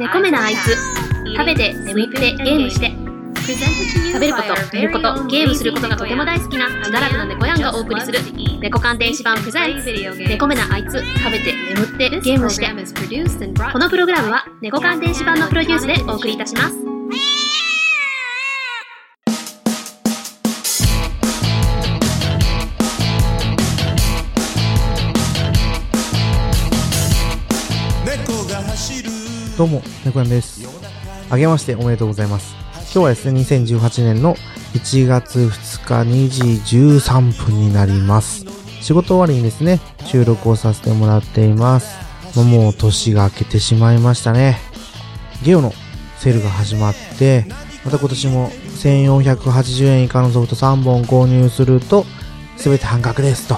猫目なあいつ食べて眠ってゲームして食べること寝ることゲームすることがとても大好きな自堕落な猫やんがお送りする猫鑑電子版プレゼンツ猫目なあいつ食べて眠ってゲームしてこのプログラムは猫鑑電子版のプロデュースでお送りいたしますどうも、猫やんです。あげましておめでとうございます。今日はですね、2018年の1月2日2時13分になります。仕事終わりにですね、収録をさせてもらっています。もう年が明けてしまいましたね。ゲオのセールが始まって、また今年も1480円以下のソフト3本購入すると、すべて半額ですと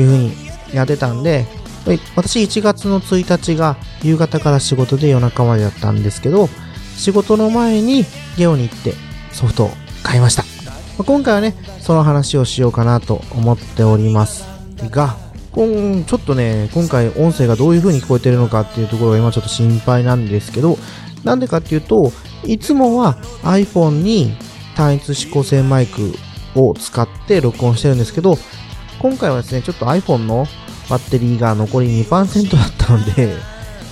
いう風にやってたんで、私1月の1日が夕方から仕事で夜中までだったんですけど、仕事の前にゲオに行ってソフトを買いました。ま今回はね、その話をしようかなと思っておりますが、こんちょっとね、今回音声がどういう風に聞こえてるのかっていうところが今ちょっと心配なんですけど、なんでかっていうと、いつもは iPhone に単一指向性マイクを使って録音してるんですけど、今回はですね、ちょっと iPhone のバッテリーが残り2%だったので、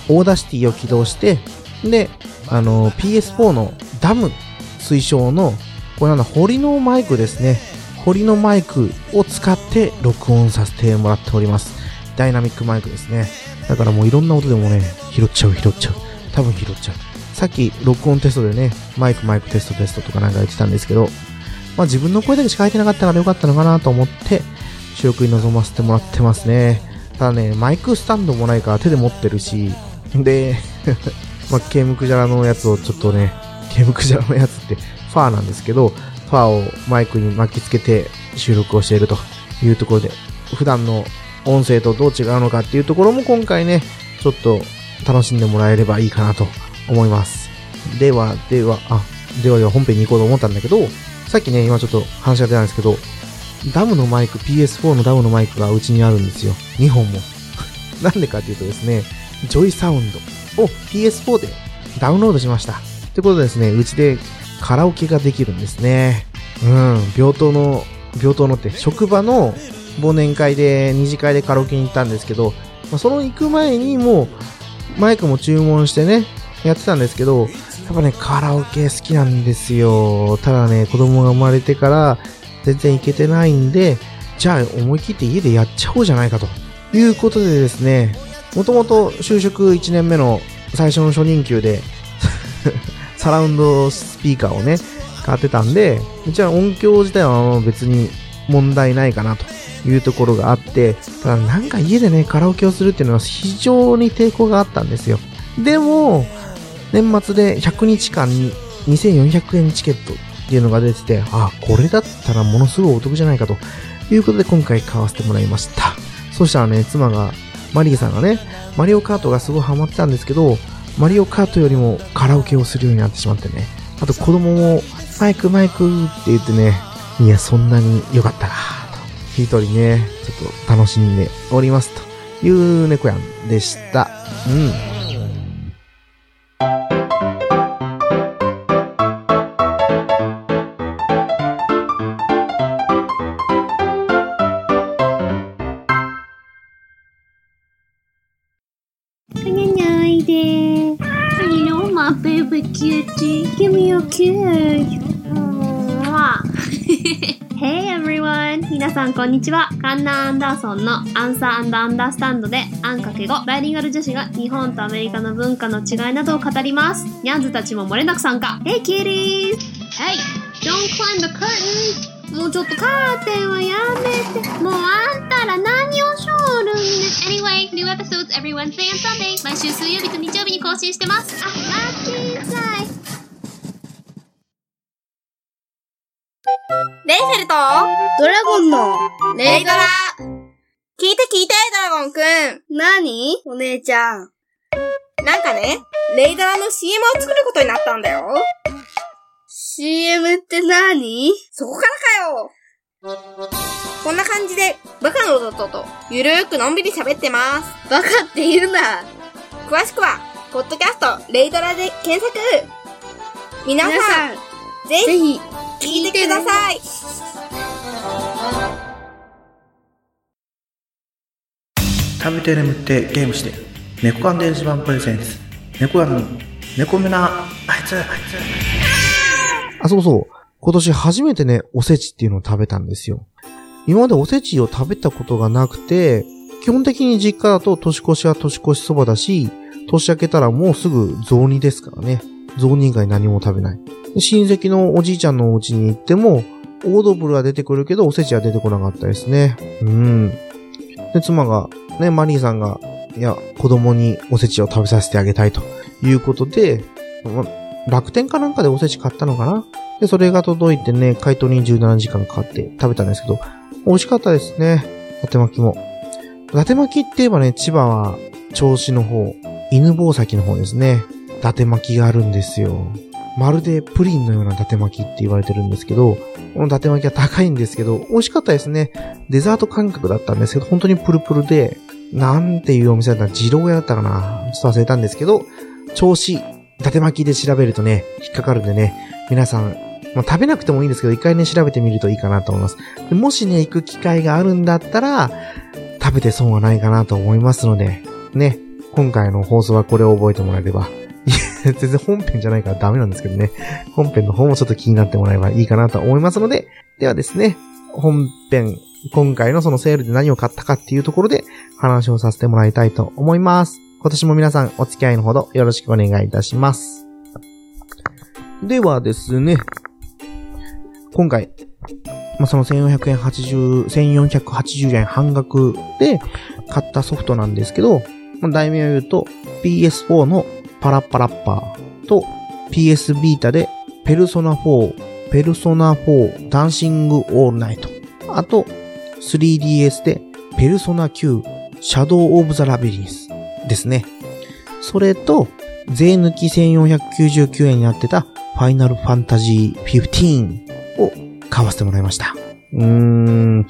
Audacity を起動して、で、あの、PS4 のダム推奨の、これなんだ、 HORI のマイクですね。 HORI のマイクを使って録音させてもらっております。ダイナミックマイクですね。だからもういろんな音でもね、拾っちゃう、拾っちゃう。多分拾っちゃう。さっき録音テストでね、マイクマイクテストテストとかなんか言ってたんですけど、まあ自分の声だけしか入ってなかったからよかったのかなと思って、収録に臨ませてもらってますね。ただね、マイクスタンドもないから手で持ってるし、で、まあ、ケムクジャラのやつをちょっとね、ケムクジャラのやつってファーなんですけど、ファーをマイクに巻きつけて収録をしているというところで、普段の音声とどう違うのかっていうところも今回ね、ちょっと楽しんでもらえればいいかなと思います。では、では、あ、ではでは本編に行こうと思ったんだけど、さっきね、今ちょっと話が出たんですけど、ダムのマイク、PS4 のダムのマイクがうちにあるんですよ。2本も。なんでかっていうとですね、ジョイサウンドを PS4 でダウンロードしました。ってことでですね、うちでカラオケができるんですね。うん、病棟の、病棟のって、職場の忘年会で、二次会でカラオケに行ったんですけど、まあ、その行く前にもう、マイクも注文してね、やってたんですけど、やっぱね、カラオケ好きなんですよ。ただね、子供が生まれてから、全然行けてないんで、じゃあ思い切って家でやっちゃおうじゃないかということでですね、もともと就職1年目の最初の初任給で、サラウンドスピーカーをね、買ってたんで、じゃあ音響自体は別に問題ないかなというところがあって、ただなんか家でね、カラオケをするっていうのは非常に抵抗があったんですよ。でも、年末で100日間に2400円チケットっていうのが出てて、あ、これだったらものすごいお得じゃないかということで今回買わせてもらいました。そしたらね、妻が、マリーさんがね、マリオカートがすごいハマってたんですけど、マリオカートよりもカラオケをするようになってしまってね。あと子供も、マイクマイクって言ってね、いや、そんなに良かったか、と。一人ね、ちょっと楽しんでおります、という猫やんでした。うん。Kiss Hey everyone! 皆さんこんにちは。カンナ・アンダーソンのアンサーアンダーアンダースタンドで、アンかけ語、バイリンガル女子が日本とアメリカの文化の違いなどを語ります。ニャンズたちも漏れなく参加。Hey kitties! Hey! Don't climb the curtain! もうちょっとカーテンはやめて。もうあんたら何をしょるんね Anyway, new episodes every Wednesday and Sunday. 毎週水曜日と日曜日に更新してます。あ、マッチンさい。レイフェルトドラゴンの、レイドラ聞いて聞いて、ドラゴンくん何？お姉ちゃん。なんかね、レイドラの CM を作ることになったんだよ。CM って何？そこからかよこんな感じで、バカの弟と、ゆるーくのんびり喋ってます。バカって言うな。詳しくは、ポッドキャスト、レイドラで検索皆さん、ぜひ聞いてください。食べて眠ってゲームして猫缶電子版プレゼンツ猫缶の猫目なあいつあいつ。あそうそう。今年初めてねおせちっていうのを食べたんですよ。今までおせちを食べたことがなくて基本的に実家だと年越しは年越しそばだし年明けたらもうすぐ雑煮ですからね雑煮以外何も食べない親戚のおじいちゃんのお家に行ってもオードブルは出てくるけどおせちは出てこなかったですねうんで妻がね、マリーさんが、いや、子供におせちを食べさせてあげたいということで、楽天かなんかでおせち買ったのかな？で、それが届いてね、解凍に17時間かかって食べたんですけど、美味しかったですね。伊達巻きも。伊達巻きって言えばね、千葉は銚子の方、犬吠埼の方ですね。伊達巻きがあるんですよ。まるでプリンのような伊達巻きって言われてるんですけど、この伊達巻きは高いんですけど、美味しかったですね。デザート感覚だったんですけど、本当にプルプルで、なんていうお店だったら、二郎屋だったかなちょっと忘れたんですけど、調子、伊達巻きで調べるとね、引っかかるんでね、皆さん、まあ、食べなくてもいいんですけど、一回ね、調べてみるといいかなと思います。もしね、行く機会があるんだったら、食べて損はないかなと思いますので、ね、今回の放送はこれを覚えてもらえれば、全然本編じゃないからダメなんですけどね、本編の方もちょっと気になってもらえばいいかなと思いますので、ではですね、本編、今回のそのセールで何を買ったかっていうところで話をさせてもらいたいと思います。今年も皆さんお付き合いのほどよろしくお願いいたします。ではですね、今回、まあ、その1480、1480円半額で買ったソフトなんですけど、まあ、題名を言うと PS4 のパラッパラッパーと PS ビータでペルソナ4、ペルソナ4ダンシングオールナイト。あと 3DS でペルソナ Qシャドウオブザラビリンスですね。それと税抜き1499円になってたファイナルファンタジー15を買わせてもらいました。うーん、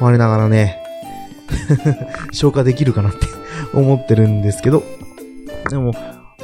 我ながらね、消化できるかなって思ってるんですけど、でも、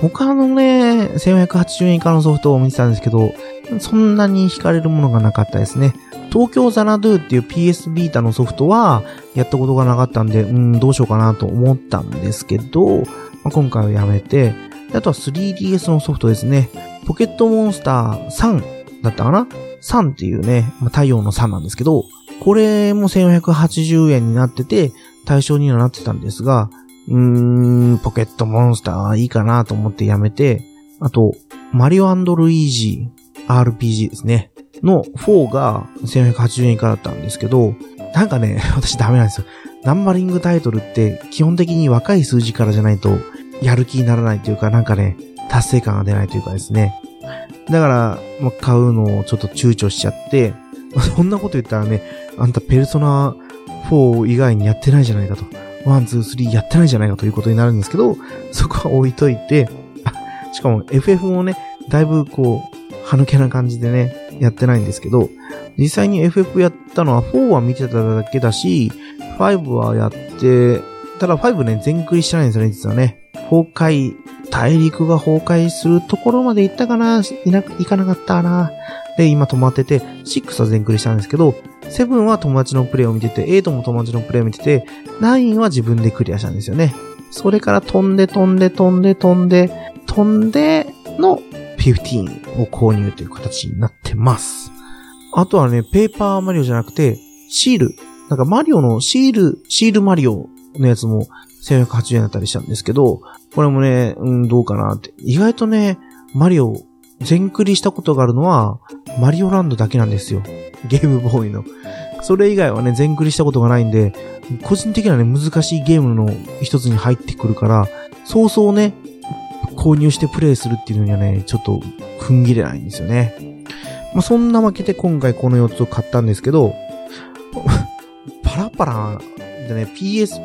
他のね、1480円以下のソフトを見てたんですけど、そんなに惹かれるものがなかったですね。東京ザナドゥっていう PS ビータのソフトは、やったことがなかったんで、うん、どうしようかなと思ったんですけど、まあ、今回はやめて、あとは 3DS のソフトですね。ポケットモンスター3だったかな ?3 っていうね、まあ、太陽の3なんですけど、これも1480円になってて、対象にはなってたんですが、うーん、ポケットモンスターはいいかなと思ってやめて、あと、マリオルイージー RPG ですね。の4が1480円以下だったんですけど、なんかね、私ダメなんですよ。ナンバリングタイトルって基本的に若い数字からじゃないとやる気にならないというか、なんかね、達成感が出ないというかですね。だから、ま、買うのをちょっと躊躇しちゃって、ま そんなこと言ったらね、あんたペルソナ4以外にやってないじゃないかと。ワン、ツー、スリーやってないじゃないかということになるんですけど、そこは置いといて、あ、しかも FF もね、だいぶこう、歯抜けな感じでね、やってないんですけど、実際に FF やったのは4は見てただけだし、5はやって、ただ5ね、全クリしてないんですよね、実はね。崩壊、大陸が崩壊するところまで行ったかな？いな、行かなかったな。で、今止まってて、6は全クリしたんですけど、7は友達のプレイを見てて、8も友達のプレイを見てて、9は自分でクリアしたんですよね。それから飛んで飛んで飛んで飛んで、飛んでの15を購入という形になってます。あとはね、ペーパーマリオじゃなくて、シール。なんかマリオのシール、シールマリオのやつも1180円だったりしたんですけど、これもね、うん、どうかなって。意外とね、マリオ、全クリしたことがあるのは、マリオランドだけなんですよ。ゲームボーイの。それ以外はね、全クリしたことがないんで、個人的にはね、難しいゲームの一つに入ってくるから、そうそうね、購入してプレイするっていうのにはね、ちょっと踏ん切れないんですよね。まあ、そんなわけで今回この4つを買ったんですけど、パラパラでね、PS、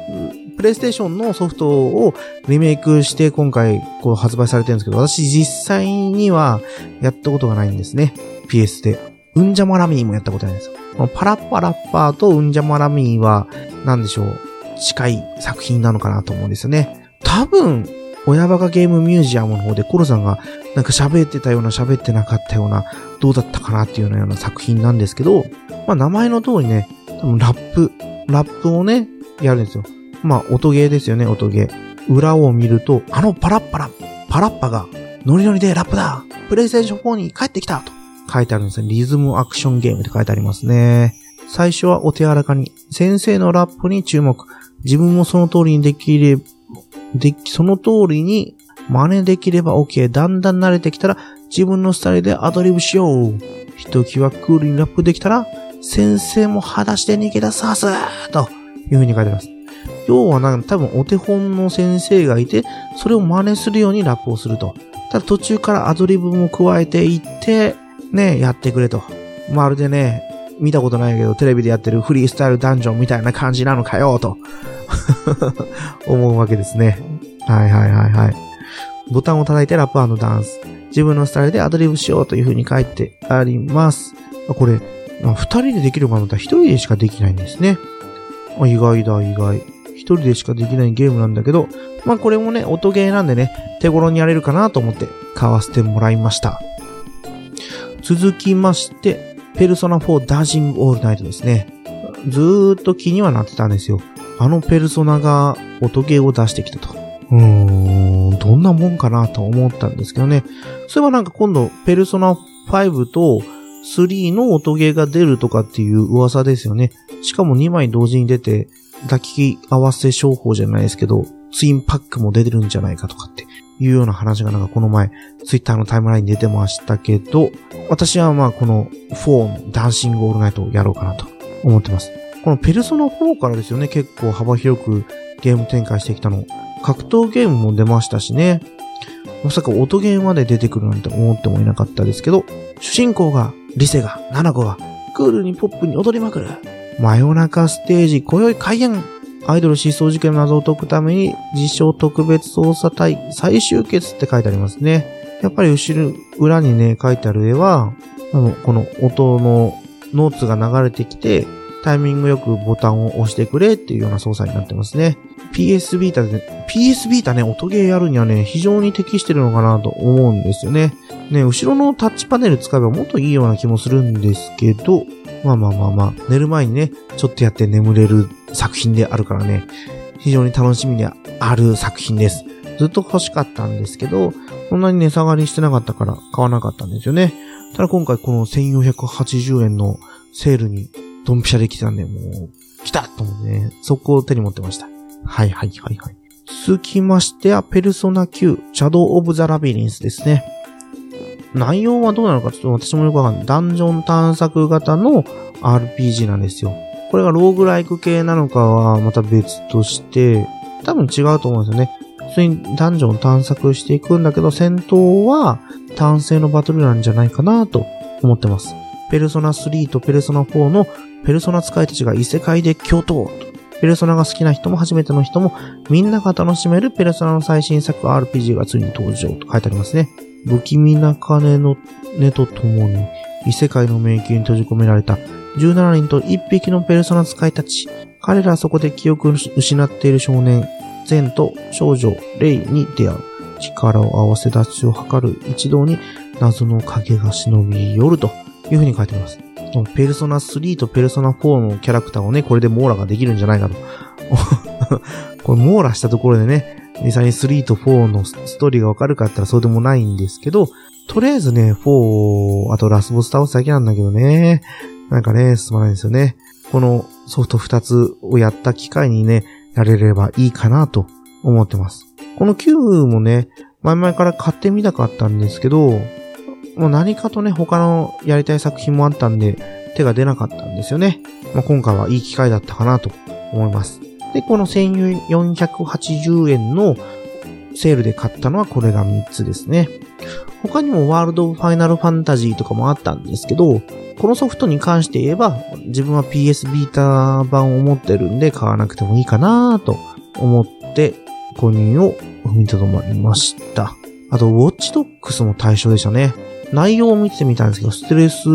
プレイステーションのソフトをリメイクして今回こう発売されてるんですけど、私実際にはやったことがないんですね。PS で。うんじゃまラミーもやったことないんですよ。このパラッパラッパーとうんじゃまラミーは、なんでしょう、近い作品なのかなと思うんですよね。多分、親バカゲームミュージアムの方でコロさんがなんか喋ってたような喋ってなかったような、どうだったかなっていうような作品なんですけど、まあ名前の通りね、多分ラップ、ラップをね、やるんですよ。まあ音ゲーですよね、音ゲー。裏を見ると、あのパラッパラ、パラッパがノリノリでラップだプレイステーション4に帰ってきたと書いてあるんですね。リズムアクションゲームって書いてありますね。最初はお手柔らかに、先生のラップに注目。自分もその通りにできれば、で、その通りに真似できれば OK。だんだん慣れてきたら自分のスタイルでアドリブしよう。ひときわクールにラップできたら先生も裸足で逃げ出さすという風に書いてます。要はなんか多分お手本の先生がいて、それを真似するようにラップをすると。ただ途中からアドリブも加えていって、ね、やってくれと。まるでね、見たことないけど、テレビでやってるフリースタイルダンジョンみたいな感じなのかよ、と 思うわけですね。はいはいはいはい。ボタンを叩いてラップダンス。自分のスタイルでアドリブしようという風に書いてあります。これ、二人でできるかとったら一人でしかできないんですね。意外だ意外。一人でしかできないゲームなんだけど、まあこれもね、音ゲーなんでね、手頃にやれるかなと思って買わせてもらいました。続きまして、ペルソナ4ダージングオールナイトですね。ずーっと気にはなってたんですよ。あのペルソナが音ゲーを出してきたと。うーん、どんなもんかなと思ったんですけどね。そういえばなんか今度、ペルソナ5と3の音ゲーが出るとかっていう噂ですよね。しかも2枚同時に出て、抱き合わせ商法じゃないですけど、ツインパックも出てるんじゃないかとかっていうような話がなんかこの前、ツイッターのタイムラインに出てましたけど、私はまあこの4のダンシングオールナイトをやろうかなと思ってます。このペルソナ4からですよね、結構幅広くゲーム展開してきたの。格闘ゲームも出ましたしね。まさか音ゲーまで出てくるなんて思ってもいなかったですけど、主人公が、リセが、ナナコが、クールにポップに踊りまくる。真夜中ステージ、今宵開演アイドル失踪事件の謎を解くために、自称特別捜査隊最終決って書いてありますね。やっぱり後ろ、裏にね、書いてある絵は、あの、この音のノーツが流れてきて、タイミングよくボタンを押してくれっていうような操作になってますね。PS ビータで、PS ビータね、音ゲーやるにはね、非常に適してるのかなと思うんですよね。ね、後ろのタッチパネル使えばもっといいような気もするんですけど、まあまあまあまあ、寝る前にね、ちょっとやって眠れる作品であるからね、非常に楽しみである作品です。ずっと欲しかったんですけど、そんなに値下がりしてなかったから買わなかったんですよね。ただ今回この1480円のセールにドンピシャできたんで、もう、来たと思ってね、速攻手に持ってました。はいはいはいはい。続きましては、ペルソナ9、シャドウ・オブ・ザ・ラビリンスですね。内容はどうなのかちょっと私もよくわかんない。ダンジョン探索型の RPG なんですよ。これがローグライク系なのかはまた別として、多分違うと思うんですよね。普通にダンジョン探索していくんだけど、戦闘は単性のバトルなんじゃないかなと思ってます。ペルソナ3とペルソナ4のペルソナ使いたちが異世界で共闘。ペルソナが好きな人も初めての人もみんなが楽しめるペルソナの最新作 RPG がついに登場と書いてありますね。不気味な鐘の音とともに異世界の迷宮に閉じ込められた17人と1匹のペルソナ使いたち。彼らはそこで記憶を失っている少年、ゼンと少女、レイに出会う。力を合わせ立ちを図る一同に謎の影が忍び寄るというふうに書いてあります。ペルソナ3とペルソナ4のキャラクターをね、これで網羅ができるんじゃないかと。これ網羅したところでね、実際に3と4のストーリーがわかるかって言ったらそうでもないんですけど、とりあえずね、4、あとラスボス倒すだけなんだけどね、なんかね、進まないんですよね。このソフト2つをやった機会にね、やれればいいかなと思ってます。この9もね、前々から買ってみたかったんですけど、もう何かとね、他のやりたい作品もあったんで、手が出なかったんですよね。まあ、今回はいい機会だったかなと思います。で、この1480円のセールで買ったのはこれが3つですね。他にもワールド・ファイナル・ファンタジーとかもあったんですけど、このソフトに関して言えば、自分は PS ビータ版を持ってるんで買わなくてもいいかなと思って購入を踏みとどまりました。あと、ウォッチドックスも対象でしたね。内容を見てみたんですけど、ストレス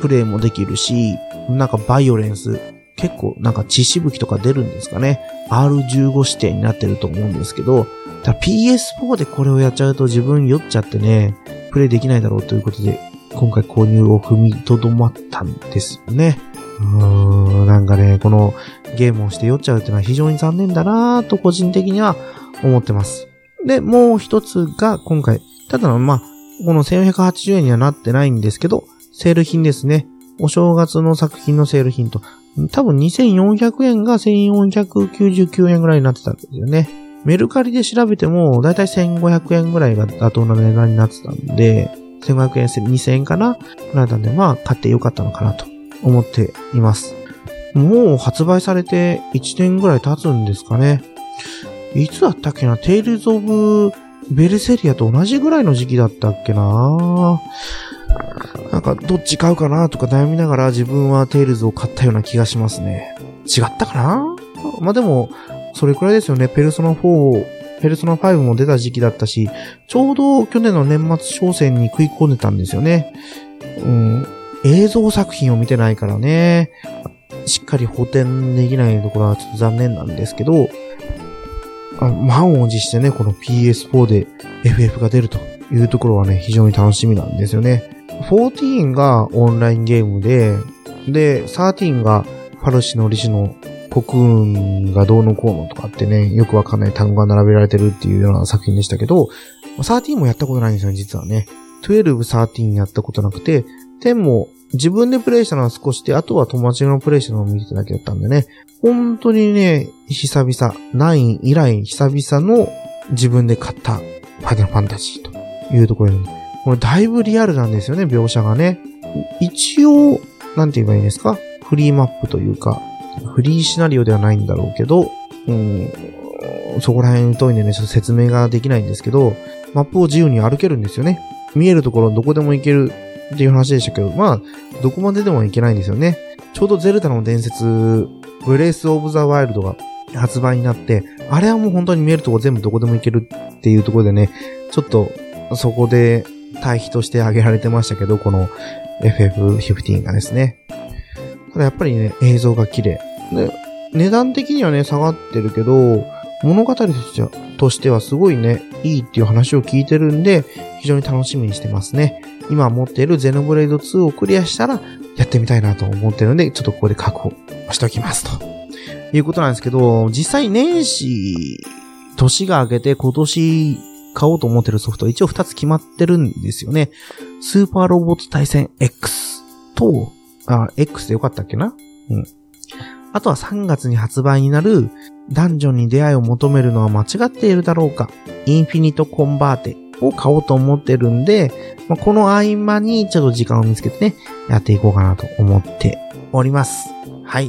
プレイもできるし、なんかバイオレンス結構なんか血しぶきとか出るんですかね。R15 指定になってると思うんですけど、PS4 でこれをやっちゃうと自分酔っちゃってね、プレイできないだろうということで、今回購入を踏みとどまったんですよね。うーん、なんかね、このゲームをして酔っちゃうっていうのは非常に残念だなぁと個人的には思ってます。で、もう一つが今回、ただの、まあ、この1480円にはなってないんですけど、セール品ですね。お正月の作品のセール品と、多分2400円が1499円ぐらいになってたんですよね。メルカリで調べても、だいたい1500円ぐらいが妥当な値段になってたんで、1500円、2000円かな？ぐらいなんで、まあ、買ってよかったのかなと思っています。もう発売されて1年ぐらい経つんですかね。いつだったっけな？テイルズ・オブ・ベルセリアと同じぐらいの時期だったっけな？なんか、どっち買うかなとか悩みながら自分はテイルズを買ったような気がしますね。違ったかな？まあ、でも、それくらいですよね。ペルソナ4、ペルソナ5も出た時期だったし、ちょうど去年の年末商戦に食い込んでたんですよね。うん、映像作品を見てないからね、しっかり補填できないところはちょっと残念なんですけど、あ満を持してね、この PS4 で FF が出るというところはね、非常に楽しみなんですよね。14がオンラインゲームで、で、13がファルシのリシの国運がどうのこうのとかってね、よくわかんない単語が並べられてるっていうような作品でしたけど、13もやったことないんですよね、実はね。12、13やったことなくて、10も自分でプレイしたのは少しで、あとは友達のプレイしたのを見てただけだったんでね、本当にね、久々、9以来久々の自分で買ったファイナルファンタジーというところで、これだいぶリアルなんですよね、描写がね。一応、なんて言えばいいんですか？フリーマップというか、フリーシナリオではないんだろうけど、うん、そこら辺遠いんでね、ちょっと説明ができないんですけど、マップを自由に歩けるんですよね。見えるところどこでも行けるっていう話でしたけど、まあ、どこまででも行けないんですよね。ちょうどゼルダの伝説、ブレイス・オブ・ザ・ワイルドが発売になって、あれはもう本当に見えるとこ全部どこでも行けるっていうところでね、ちょっとそこで対比として挙げられてましたけど、この FF15 がですね。ただやっぱりね、映像が綺麗。で、値段的にはね、下がってるけど、物語としては、すごいね、いいっていう話を聞いてるんで、非常に楽しみにしてますね。今持っているゼノブレイド2をクリアしたら、やってみたいなと思ってるので、ちょっとここで確保しておきます。ということなんですけど、実際年始、年が明けて今年買おうと思ってるソフト、一応2つ決まってるんですよね。スーパーロボット対戦 X と、あ、X でよかったっけな？うん。あとは3月に発売になる、ダンジョンに出会いを求めるのは間違っているだろうか、インフィニットコンバーテを買おうと思ってるんで、まあ、この合間にちょっと時間を見つけてね、やっていこうかなと思っております。はい。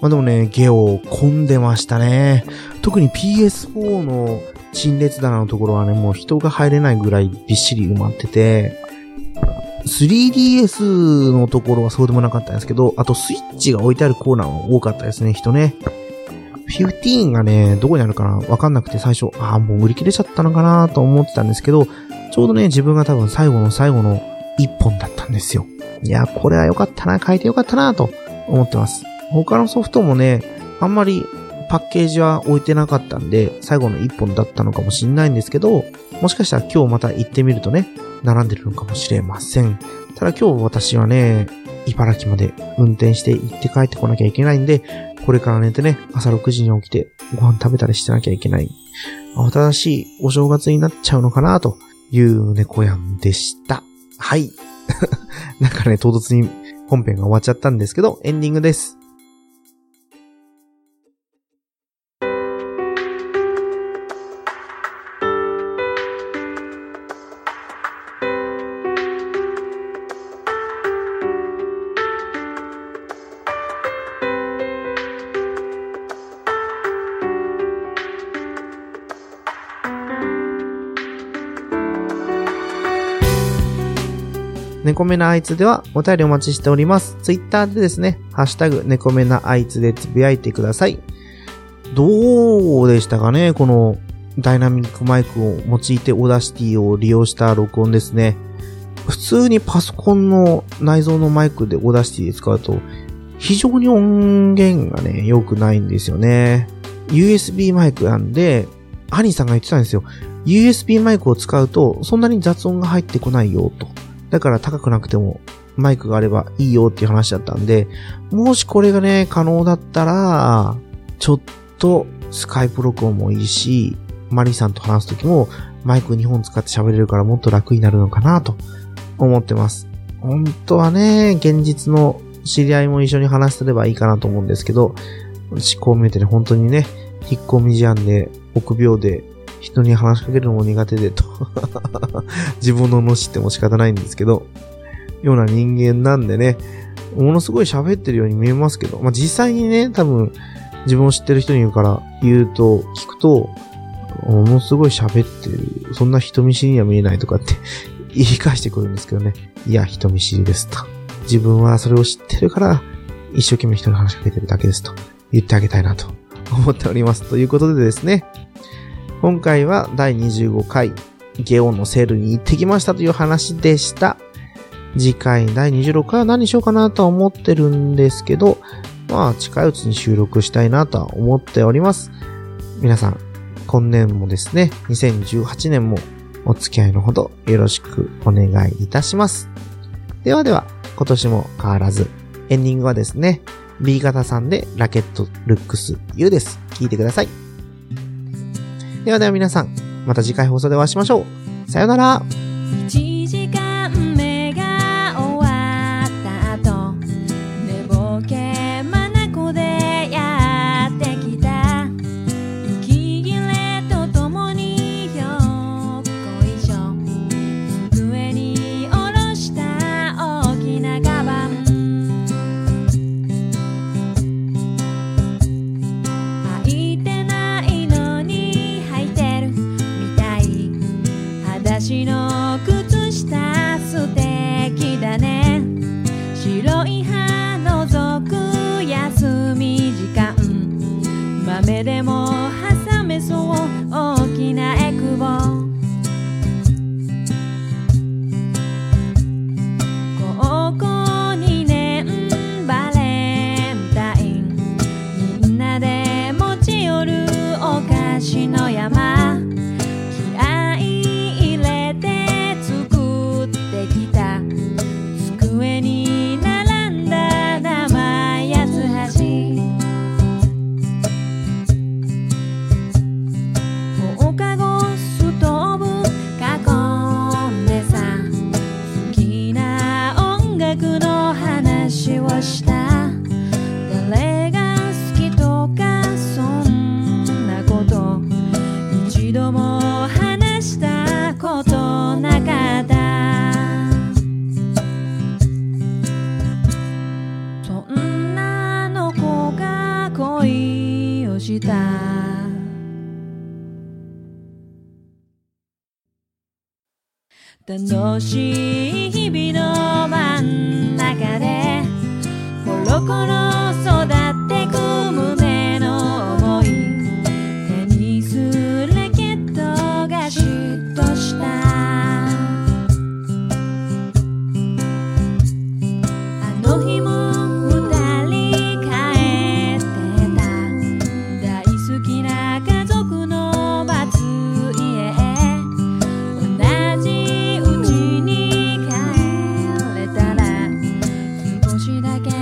まあ、でもね、ゲオ混んでましたね。特に PS4 の陳列棚のところはね、もう人が入れないぐらいびっしり埋まってて、3DS のところはそうでもなかったんですけど、あとスイッチが置いてあるコーナーは多かったですね、人ね。15がね、どこにあるかなわかんなくて最初、ああ、もう売り切れちゃったのかなと思ってたんですけど、ちょうどね、自分が多分最後の最後の一本だったんですよ。いや、これは良かったな、変えて良かったなと思ってます。他のソフトもね、あんまりパッケージは置いてなかったんで、最後の一本だったのかもしれないんですけど、もしかしたら今日また行ってみるとね、並んでるのかもしれません。ただ今日私はね、茨城まで運転して行って帰ってこなきゃいけないんで、これから寝てね、朝6時に起きてご飯食べたりしてなきゃいけない。新しいお正月になっちゃうのかなという猫やんでした。はい。なんかね、唐突に本編が終わっちゃったんですけど、エンディングです。猫目なあいつではお便りお待ちしております。ツイッターでですね、ハッシュタグ猫目なあいつでつぶやいてください。どうでしたかねこのダイナミックマイクを用いて Audacity を利用した録音ですね。普通にパソコンの内蔵のマイクで Audacity で使うと、非常に音源がね、良くないんですよね。USB マイクなんで、アニさんが言ってたんですよ。USB マイクを使うと、そんなに雑音が入ってこないよ、と。だから高くなくても、マイクがあればいいよっていう話だったんで、もしこれがね、可能だったら、ちょっとスカイプ録音もいいし、マリさんと話すときもマイク2本使って喋れるからもっと楽になるのかなと思ってます。本当はね、現実の知り合いも一緒に話せればいいかなと思うんですけど、思考見えてね、本当にね、引っ込み思案で、臆病で、人に話しかけるのも苦手でと。自分ののしっても仕方ないんですけど、ような人間なんでね、ものすごい喋ってるように見えますけど、まあ、実際にね、多分、自分を知ってる人に言うから、言うと、聞くと、ものすごい喋ってる。そんな人見知りには見えないとかって 言い返してくるんですけどね。いや、人見知りですと。自分はそれを知ってるから、一生懸命人に話しかけてるだけですと言ってあげたいなと思っております。ということでですね、今回は第25回ゲオのセールに行ってきましたという話でした。次回第26回は何しようかなとは思ってるんですけど、まあ近いうちに収録したいなとは思っております。皆さん、今年もですね、2018年もお付き合いのほどよろしくお願いいたします。ではでは、今年も変わらず、エンディングはですね、B 型さんでラケットルックス U です。聞いてください。ではでは皆さん、また次回放送でお会いしましょう。さよなら。楽しい back.